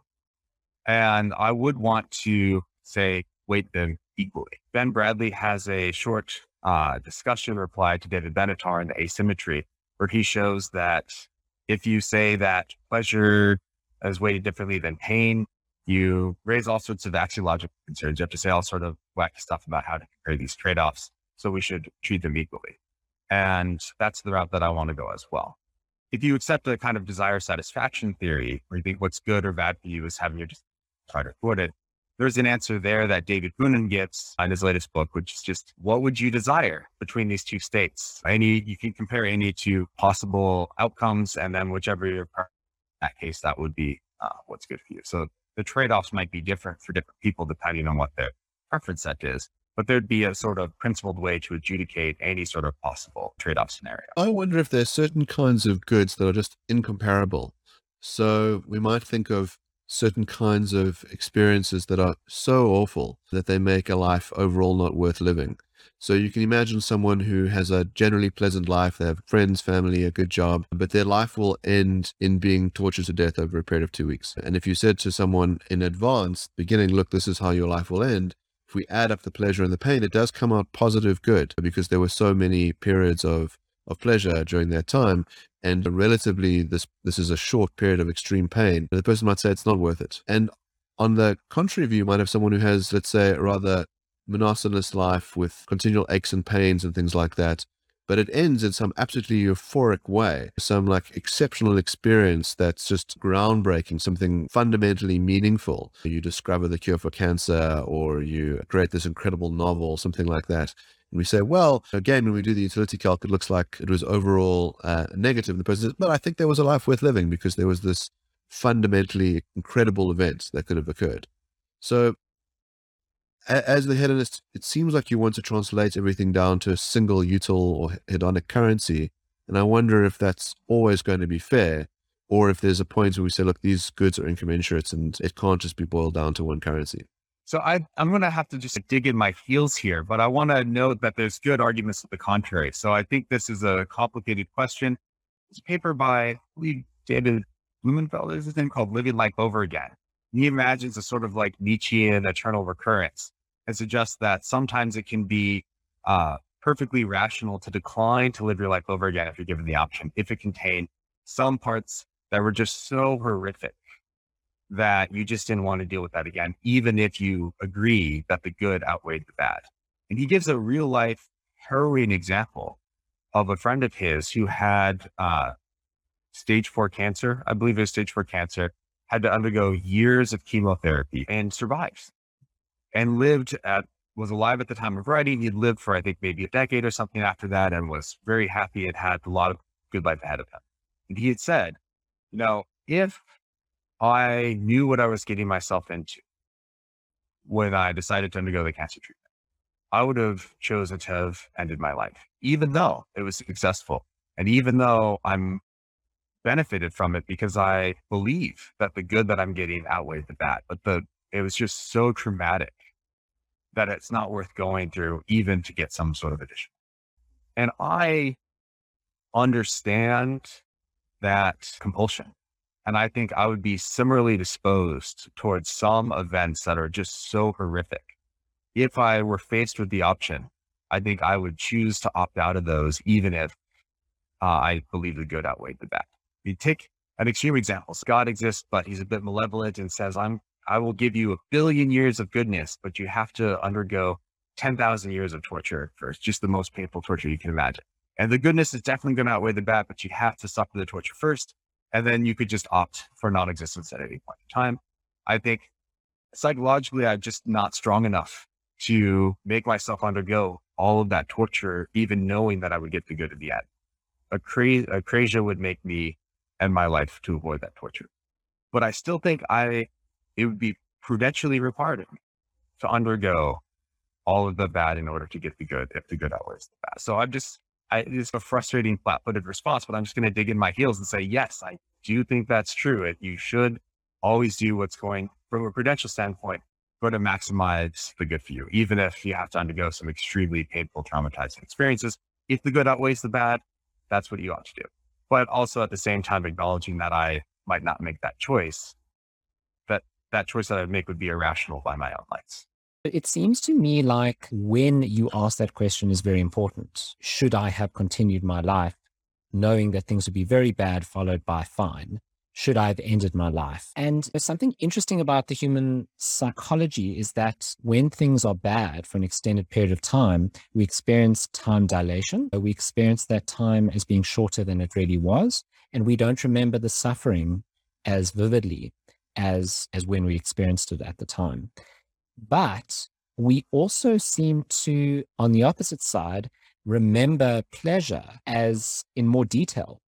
And I would want to say, weight them equally. Ben Bradley has a short uh, discussion reply to David Benatar in the asymmetry, where he shows that if you say that pleasure is weighted differently than pain, you raise all sorts of axiological concerns. You have to say all sort of wacky stuff about how to compare these trade-offs. So we should treat them equally. And that's the route that I want to go as well. If you accept the kind of desire satisfaction theory, where you think what's good or bad for you is having your desire thwarted, there's an answer there that David Boonin gives in his latest book, which is just what would you desire between these two states? Any, you can compare any two possible outcomes, and then whichever your that case, that would be uh, what's good for you. So the trade offs might be different for different people depending on what their preference set is. But there'd be a sort of principled way to adjudicate any sort of possible trade off scenario. I wonder if there's certain kinds of goods that are just incomparable. So we might think of certain kinds of experiences that are so awful that they make a life overall not worth living. So you can imagine someone who has a generally pleasant life, they have friends, family, a good job, but their life will end in being tortured to death over a period of two weeks. And if you said to someone in advance, beginning, look, this is how your life will end, if we add up the pleasure and the pain, it does come out positive good because there were so many periods of of pleasure during that time and relatively this this is a short period of extreme pain the person might say it's not worth it. And on the contrary view you might have someone who has let's say a rather monotonous life with continual aches and pains and things like that but it ends in some absolutely euphoric way some like exceptional experience that's just groundbreaking something fundamentally meaningful. You discover the cure for cancer or you create this incredible novel something like that and we say, well, again, when we do the utility calc, it looks like it was overall uh, negative. And the person says, but I think there was a life worth living because there was this fundamentally incredible event that could have occurred. So, as the hedonist, it seems like you want to translate everything down to a single util or hedonic currency. And I wonder if that's always going to be fair, or if there's a point where we say, look, these goods are incommensurate and it can't just be boiled down to one currency. So I, I'm going to have to just dig in my heels here, but I want to note that there's good arguments to the contrary. So I think this is a complicated question. It's a paper by David Blumenfeld, is his name called Living Life Over Again. He imagines a sort of like Nietzschean eternal recurrence and suggests that sometimes it can be uh, perfectly rational to decline to live your life over again if you're given the option, if it contained some parts that were just so horrific that you just didn't want to deal with that again, even if you agree that the good outweighed the bad. And he gives a real life harrowing example of a friend of his who had uh, stage four cancer. I believe it was stage four cancer, had to undergo years of chemotherapy and survived and lived at, was alive at the time of writing. He'd lived for, I think, maybe a decade or something after that and was very happy and had a lot of good life ahead of him. And he had said, you know, if I knew what I was getting myself into when I decided to undergo the cancer treatment. I would have chosen to have ended my life, even though it was successful. And even though I'm benefited from it because I believe that the good that I'm getting outweighed the bad, but the, it was just so traumatic that it's not worth going through even to get some sort of addition. And I understand that compulsion and I think I would be similarly disposed towards some events that are just so horrific. If I were faced with the option, I think I would choose to opt out of those, even if uh, I believe the good outweighed the bad. You take an extreme example. God exists, but he's a bit malevolent and says, I'm, I will give you a billion years of goodness, but you have to undergo 10,000 years of torture first, just the most painful torture you can imagine. And the goodness is definitely going to outweigh the bad, but you have to suffer the torture first. And then you could just opt for non existence at any point in time. I think psychologically, I'm just not strong enough to make myself undergo all of that torture, even knowing that I would get the good at the end. A, cra- a would make me end my life to avoid that torture. But I still think I, it would be prudentially required of me to undergo all of the bad in order to get the good if the good outweighs the bad. So I'm just, I, it's a frustrating flat footed response, but I'm just going to dig in my heels and say, yes, I do think that's true. It, you should always do what's going from a prudential standpoint, go to maximize the good for you, even if you have to undergo some extremely painful, traumatizing experiences. If the good outweighs the bad, that's what you ought to do. But also at the same time, acknowledging that I might not make that choice, that that choice that I'd make would be irrational by my own lights. It seems to me like when you ask that question is very important. Should I have continued my life knowing that things would be very bad followed by fine? Should I have ended my life? And something interesting about the human psychology is that when things are bad for an extended period of time, we experience time dilation. We experience that time as being shorter than it really was. And we don't remember the suffering as vividly as, as when we experienced it at the time. But we also seem to, on the opposite side, remember pleasure as in more detail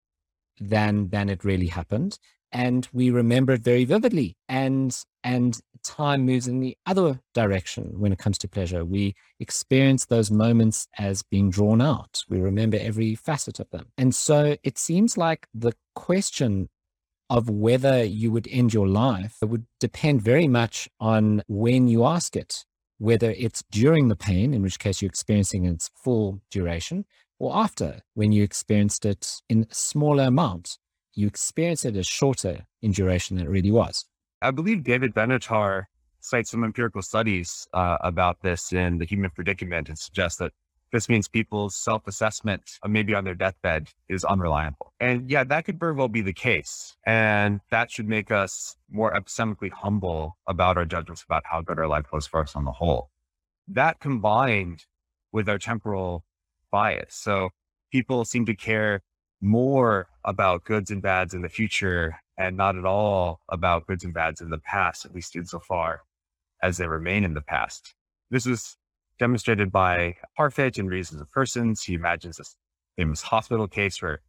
than than it really happened and we remember it very vividly and and time moves in the other direction when it comes to pleasure. We experience those moments as being drawn out. We remember every facet of them. And so it seems like the question of whether you would end your life would depend very much on when you ask it, whether it's during the pain, in which case you're experiencing its full duration, or after, when you experienced it in smaller amounts. You experience it as shorter in duration than it really was. I believe David Benatar cites some empirical studies uh, about this in the human predicament and suggests that this means people's self assessment, uh, maybe on their deathbed, is unreliable. And yeah, that could very well be the case. And that should make us more epistemically humble about our judgments about how good our life was for us on the whole. That combined with our temporal bias. So people seem to care more about goods and bads in the future and not at all about goods and bads in the past, at least insofar as they remain in the past. This is demonstrated by Parfit in Reasons of Persons. He imagines this famous hospital case where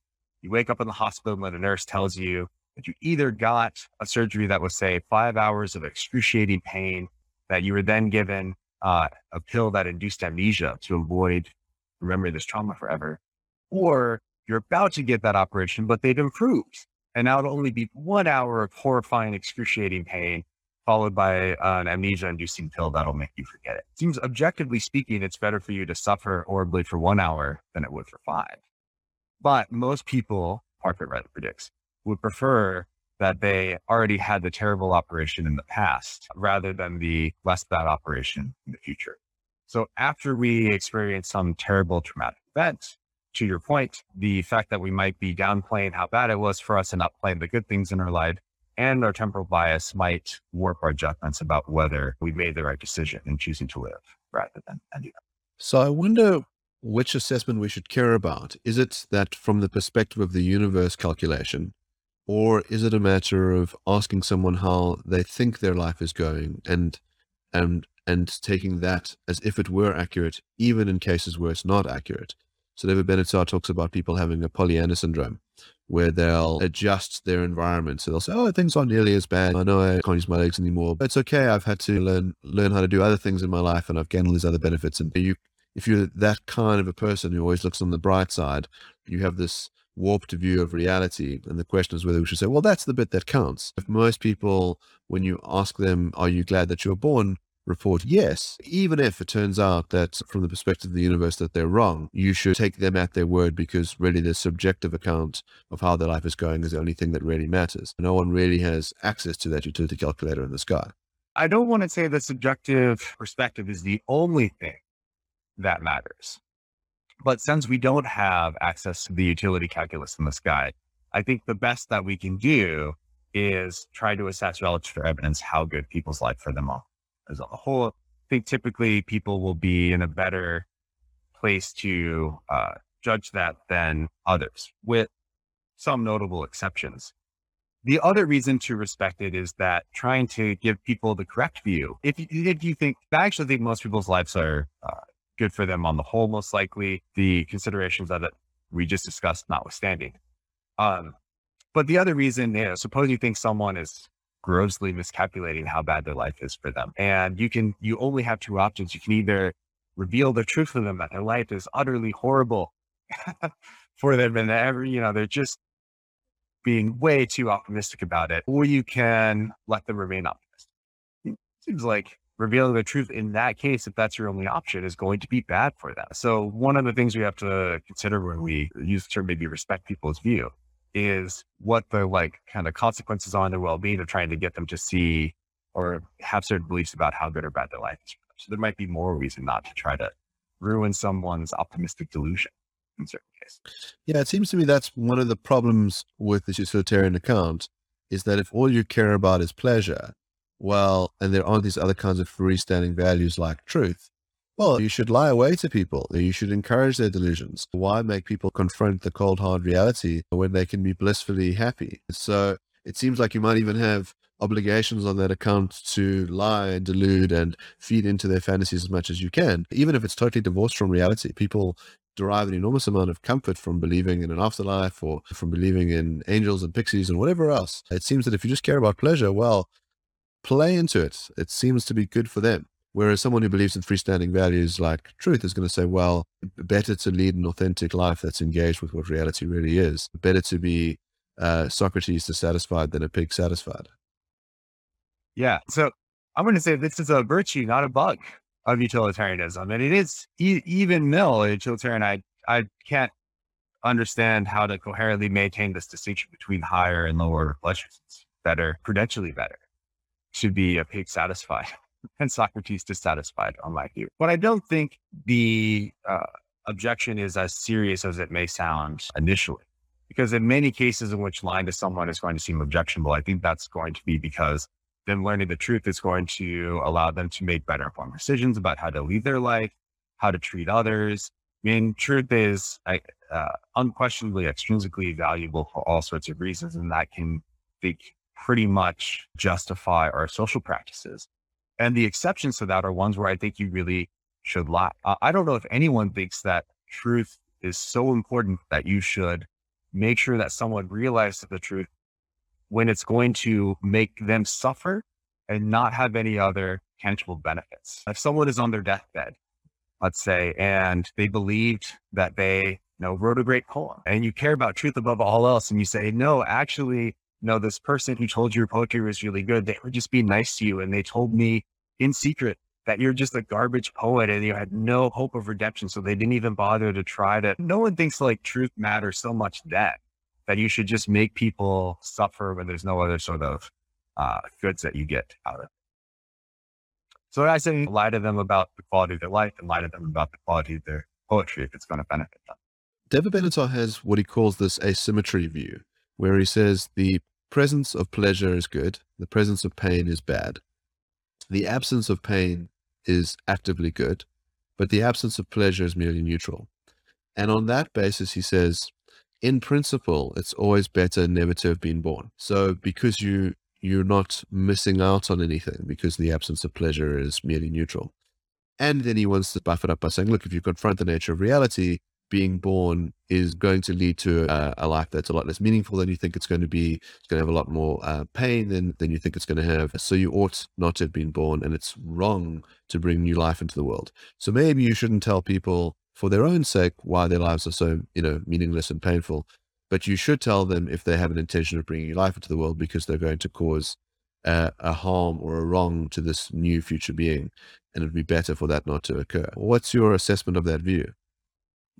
you wake up in the hospital and a nurse tells you that you either got a surgery that was, say, five hours of excruciating pain, that you were then given uh, a pill that induced amnesia to avoid remembering this trauma forever, or you're about to get that operation, but they've improved. And now it'll only be one hour of horrifying, excruciating pain followed by uh, an amnesia inducing pill that'll make you forget it. Seems objectively speaking, it's better for you to suffer horribly for one hour than it would for five. But most people, Parfit rather predicts, would prefer that they already had the terrible operation in the past rather than the less bad operation in the future. So after we experience some terrible traumatic event, to your point, the fact that we might be downplaying how bad it was for us and upplaying the good things in our life and our temporal bias might warp our judgments about whether we made the right decision in choosing to live rather than ending up. So I wonder which assessment we should care about. Is it that from the perspective of the universe calculation, or is it a matter of asking someone how they think their life is going and and and taking that as if it were accurate, even in cases where it's not accurate? So David Benatar talks about people having a Pollyanna syndrome, where they'll adjust their environment. So they'll say, "Oh, things aren't nearly as bad. I know I can't use my legs anymore, but it's okay. I've had to learn learn how to do other things in my life, and I've gained all these other benefits." And you, if you're that kind of a person who always looks on the bright side, you have this warped view of reality. And the question is whether we should say, "Well, that's the bit that counts." If most people, when you ask them, "Are you glad that you're born?" Report yes, even if it turns out that from the perspective of the universe that they're wrong, you should take them at their word because really their subjective account of how their life is going is the only thing that really matters. No one really has access to that utility calculator in the sky. I don't want to say the subjective perspective is the only thing that matters. But since we don't have access to the utility calculus in the sky, I think the best that we can do is try to assess relative evidence how good people's life for them are as a whole. I think typically people will be in a better place to uh, judge that than others, with some notable exceptions. The other reason to respect it is that trying to give people the correct view. If you, if you think, I actually think most people's lives are uh, good for them on the whole, most likely, the considerations that we just discussed notwithstanding. Um, but the other reason, you know, suppose you think someone is grossly miscalculating how bad their life is for them. And you can, you only have two options. You can either reveal the truth to them that their life is utterly horrible for them and every, you know, they're just being way too optimistic about it, or you can let them remain optimistic. It seems like revealing the truth in that case, if that's your only option, is going to be bad for them. So one of the things we have to consider when we use the term maybe respect people's view is what the like kind of consequences on their well-being of trying to get them to see or have certain beliefs about how good or bad their life is. So there might be more reason not to try to ruin someone's optimistic delusion in certain cases. Yeah, it seems to me that's one of the problems with this utilitarian account is that if all you care about is pleasure, well, and there aren't these other kinds of freestanding values like truth, well, you should lie away to people. You should encourage their delusions. Why make people confront the cold, hard reality when they can be blissfully happy? So it seems like you might even have obligations on that account to lie and delude and feed into their fantasies as much as you can, even if it's totally divorced from reality. People derive an enormous amount of comfort from believing in an afterlife or from believing in angels and pixies and whatever else. It seems that if you just care about pleasure, well, play into it. It seems to be good for them. Whereas someone who believes in freestanding values like truth is going to say, well, better to lead an authentic life that's engaged with what reality really is. Better to be uh, Socrates dissatisfied than a pig satisfied. Yeah. So I'm going to say this is a virtue, not a bug of utilitarianism. And it is e- even nil utilitarian. I, I can't understand how to coherently maintain this distinction between higher and lower pleasures. It's better, prudentially better, should be a pig satisfied and Socrates dissatisfied on my view. But I don't think the uh, objection is as serious as it may sound initially. Because in many cases in which lying to someone is going to seem objectionable, I think that's going to be because them learning the truth is going to allow them to make better informed decisions about how to lead their life, how to treat others. I mean, truth is uh, unquestionably extrinsically valuable for all sorts of reasons, and that can, think, pretty much justify our social practices. And the exceptions to that are ones where I think you really should lie. Uh, I don't know if anyone thinks that truth is so important that you should make sure that someone realizes the truth when it's going to make them suffer and not have any other tangible benefits. If someone is on their deathbed, let's say, and they believed that they, you know, wrote a great poem and you care about truth above all else and you say, no, actually, no, this person who told you your poetry was really good, they were just being nice to you. And they told me in secret that you're just a garbage poet and you had no hope of redemption. So they didn't even bother to try to, no one thinks like truth matters so much that that you should just make people suffer when there's no other sort of uh, goods that you get out of. So I say lie to them about the quality of their life and lie to them about the quality of their poetry if it's going to benefit them. David Benatar has what he calls this asymmetry view, where he says the presence of pleasure is good, the presence of pain is bad. The absence of pain is actively good, but the absence of pleasure is merely neutral. And on that basis, he says in principle, it's always better never to have been born. So because you you're not missing out on anything because the absence of pleasure is merely neutral. And then he wants to buff it up by saying, look, if you confront the nature of reality, being born is going to lead to a, a, life that's a lot less meaningful than you think it's going to be. It's going to have a lot more uh, pain than, than you think it's going to have. So you ought not to have been born, and it's wrong to bring new life into the world. So maybe you shouldn't tell people for their own sake why their lives are so, you know, meaningless and painful. But you should tell them if they have an intention of bringing new life into the world because they're going to cause uh, a harm or a wrong to this new future being. And it'd be better for that not to occur. What's your assessment of that view?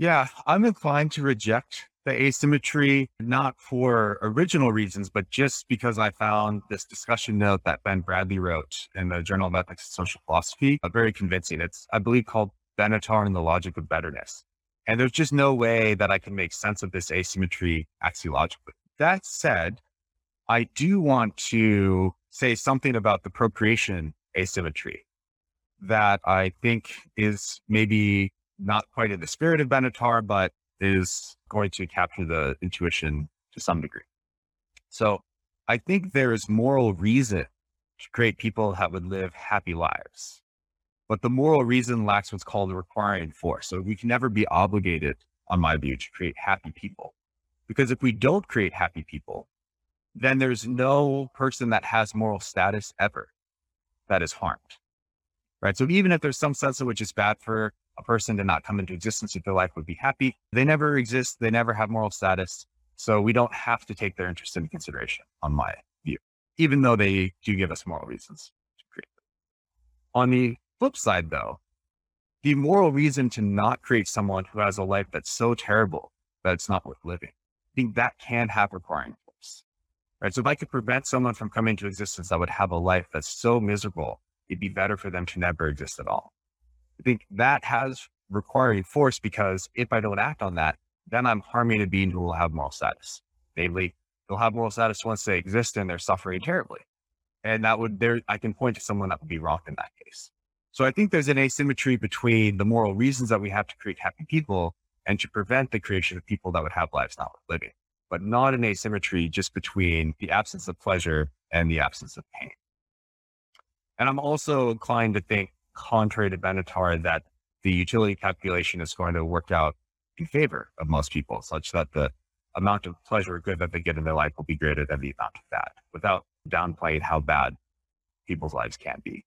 Yeah, I'm inclined to reject the asymmetry, not for original reasons, but just because I found this discussion note that Ben Bradley wrote in the Journal of Ethics and Social Philosophy uh, very convincing. It's, I believe, called Benatar and the logic of betterness. And there's just no way that I can make sense of this asymmetry axiologically. That said, I do want to say something about the procreation asymmetry that I think is maybe not quite in the spirit of Benatar, but is going to capture the intuition to some degree. So I think there is moral reason to create people that would live happy lives. But the moral reason lacks what's called a requiring force. So we can never be obligated, on my view, to create happy people. Because if we don't create happy people, then there's no person that has moral status ever that is harmed. Right. So even if there's some sense of which is bad for a person to not come into existence if their life would be happy, they never exist. They never have moral status. So we don't have to take their interest into consideration, on my view, even though they do give us moral reasons to create them. On the flip side, though, the moral reason to not create someone who has a life that's so terrible that it's not worth living, I think that can have requiring force. Right. So if I could prevent someone from coming into existence that would have a life that's so miserable, it'd be better for them to never exist at all. I think that has requiring force because if I don't act on that, then I'm harming a being who will have moral status. Namely, they'll have moral status once they exist and they're suffering terribly. And that would there I can point to someone that would be wrong in that case. So I think there's an asymmetry between the moral reasons that we have to create happy people and to prevent the creation of people that would have lives not worth living, but not an asymmetry just between the absence of pleasure and the absence of pain. And I'm also inclined to think, contrary to Benatar, that the utility calculation is going to work out in favor of most people, such that the amount of pleasure or good that they get in their life will be greater than the amount of bad, without downplaying how bad people's lives can be.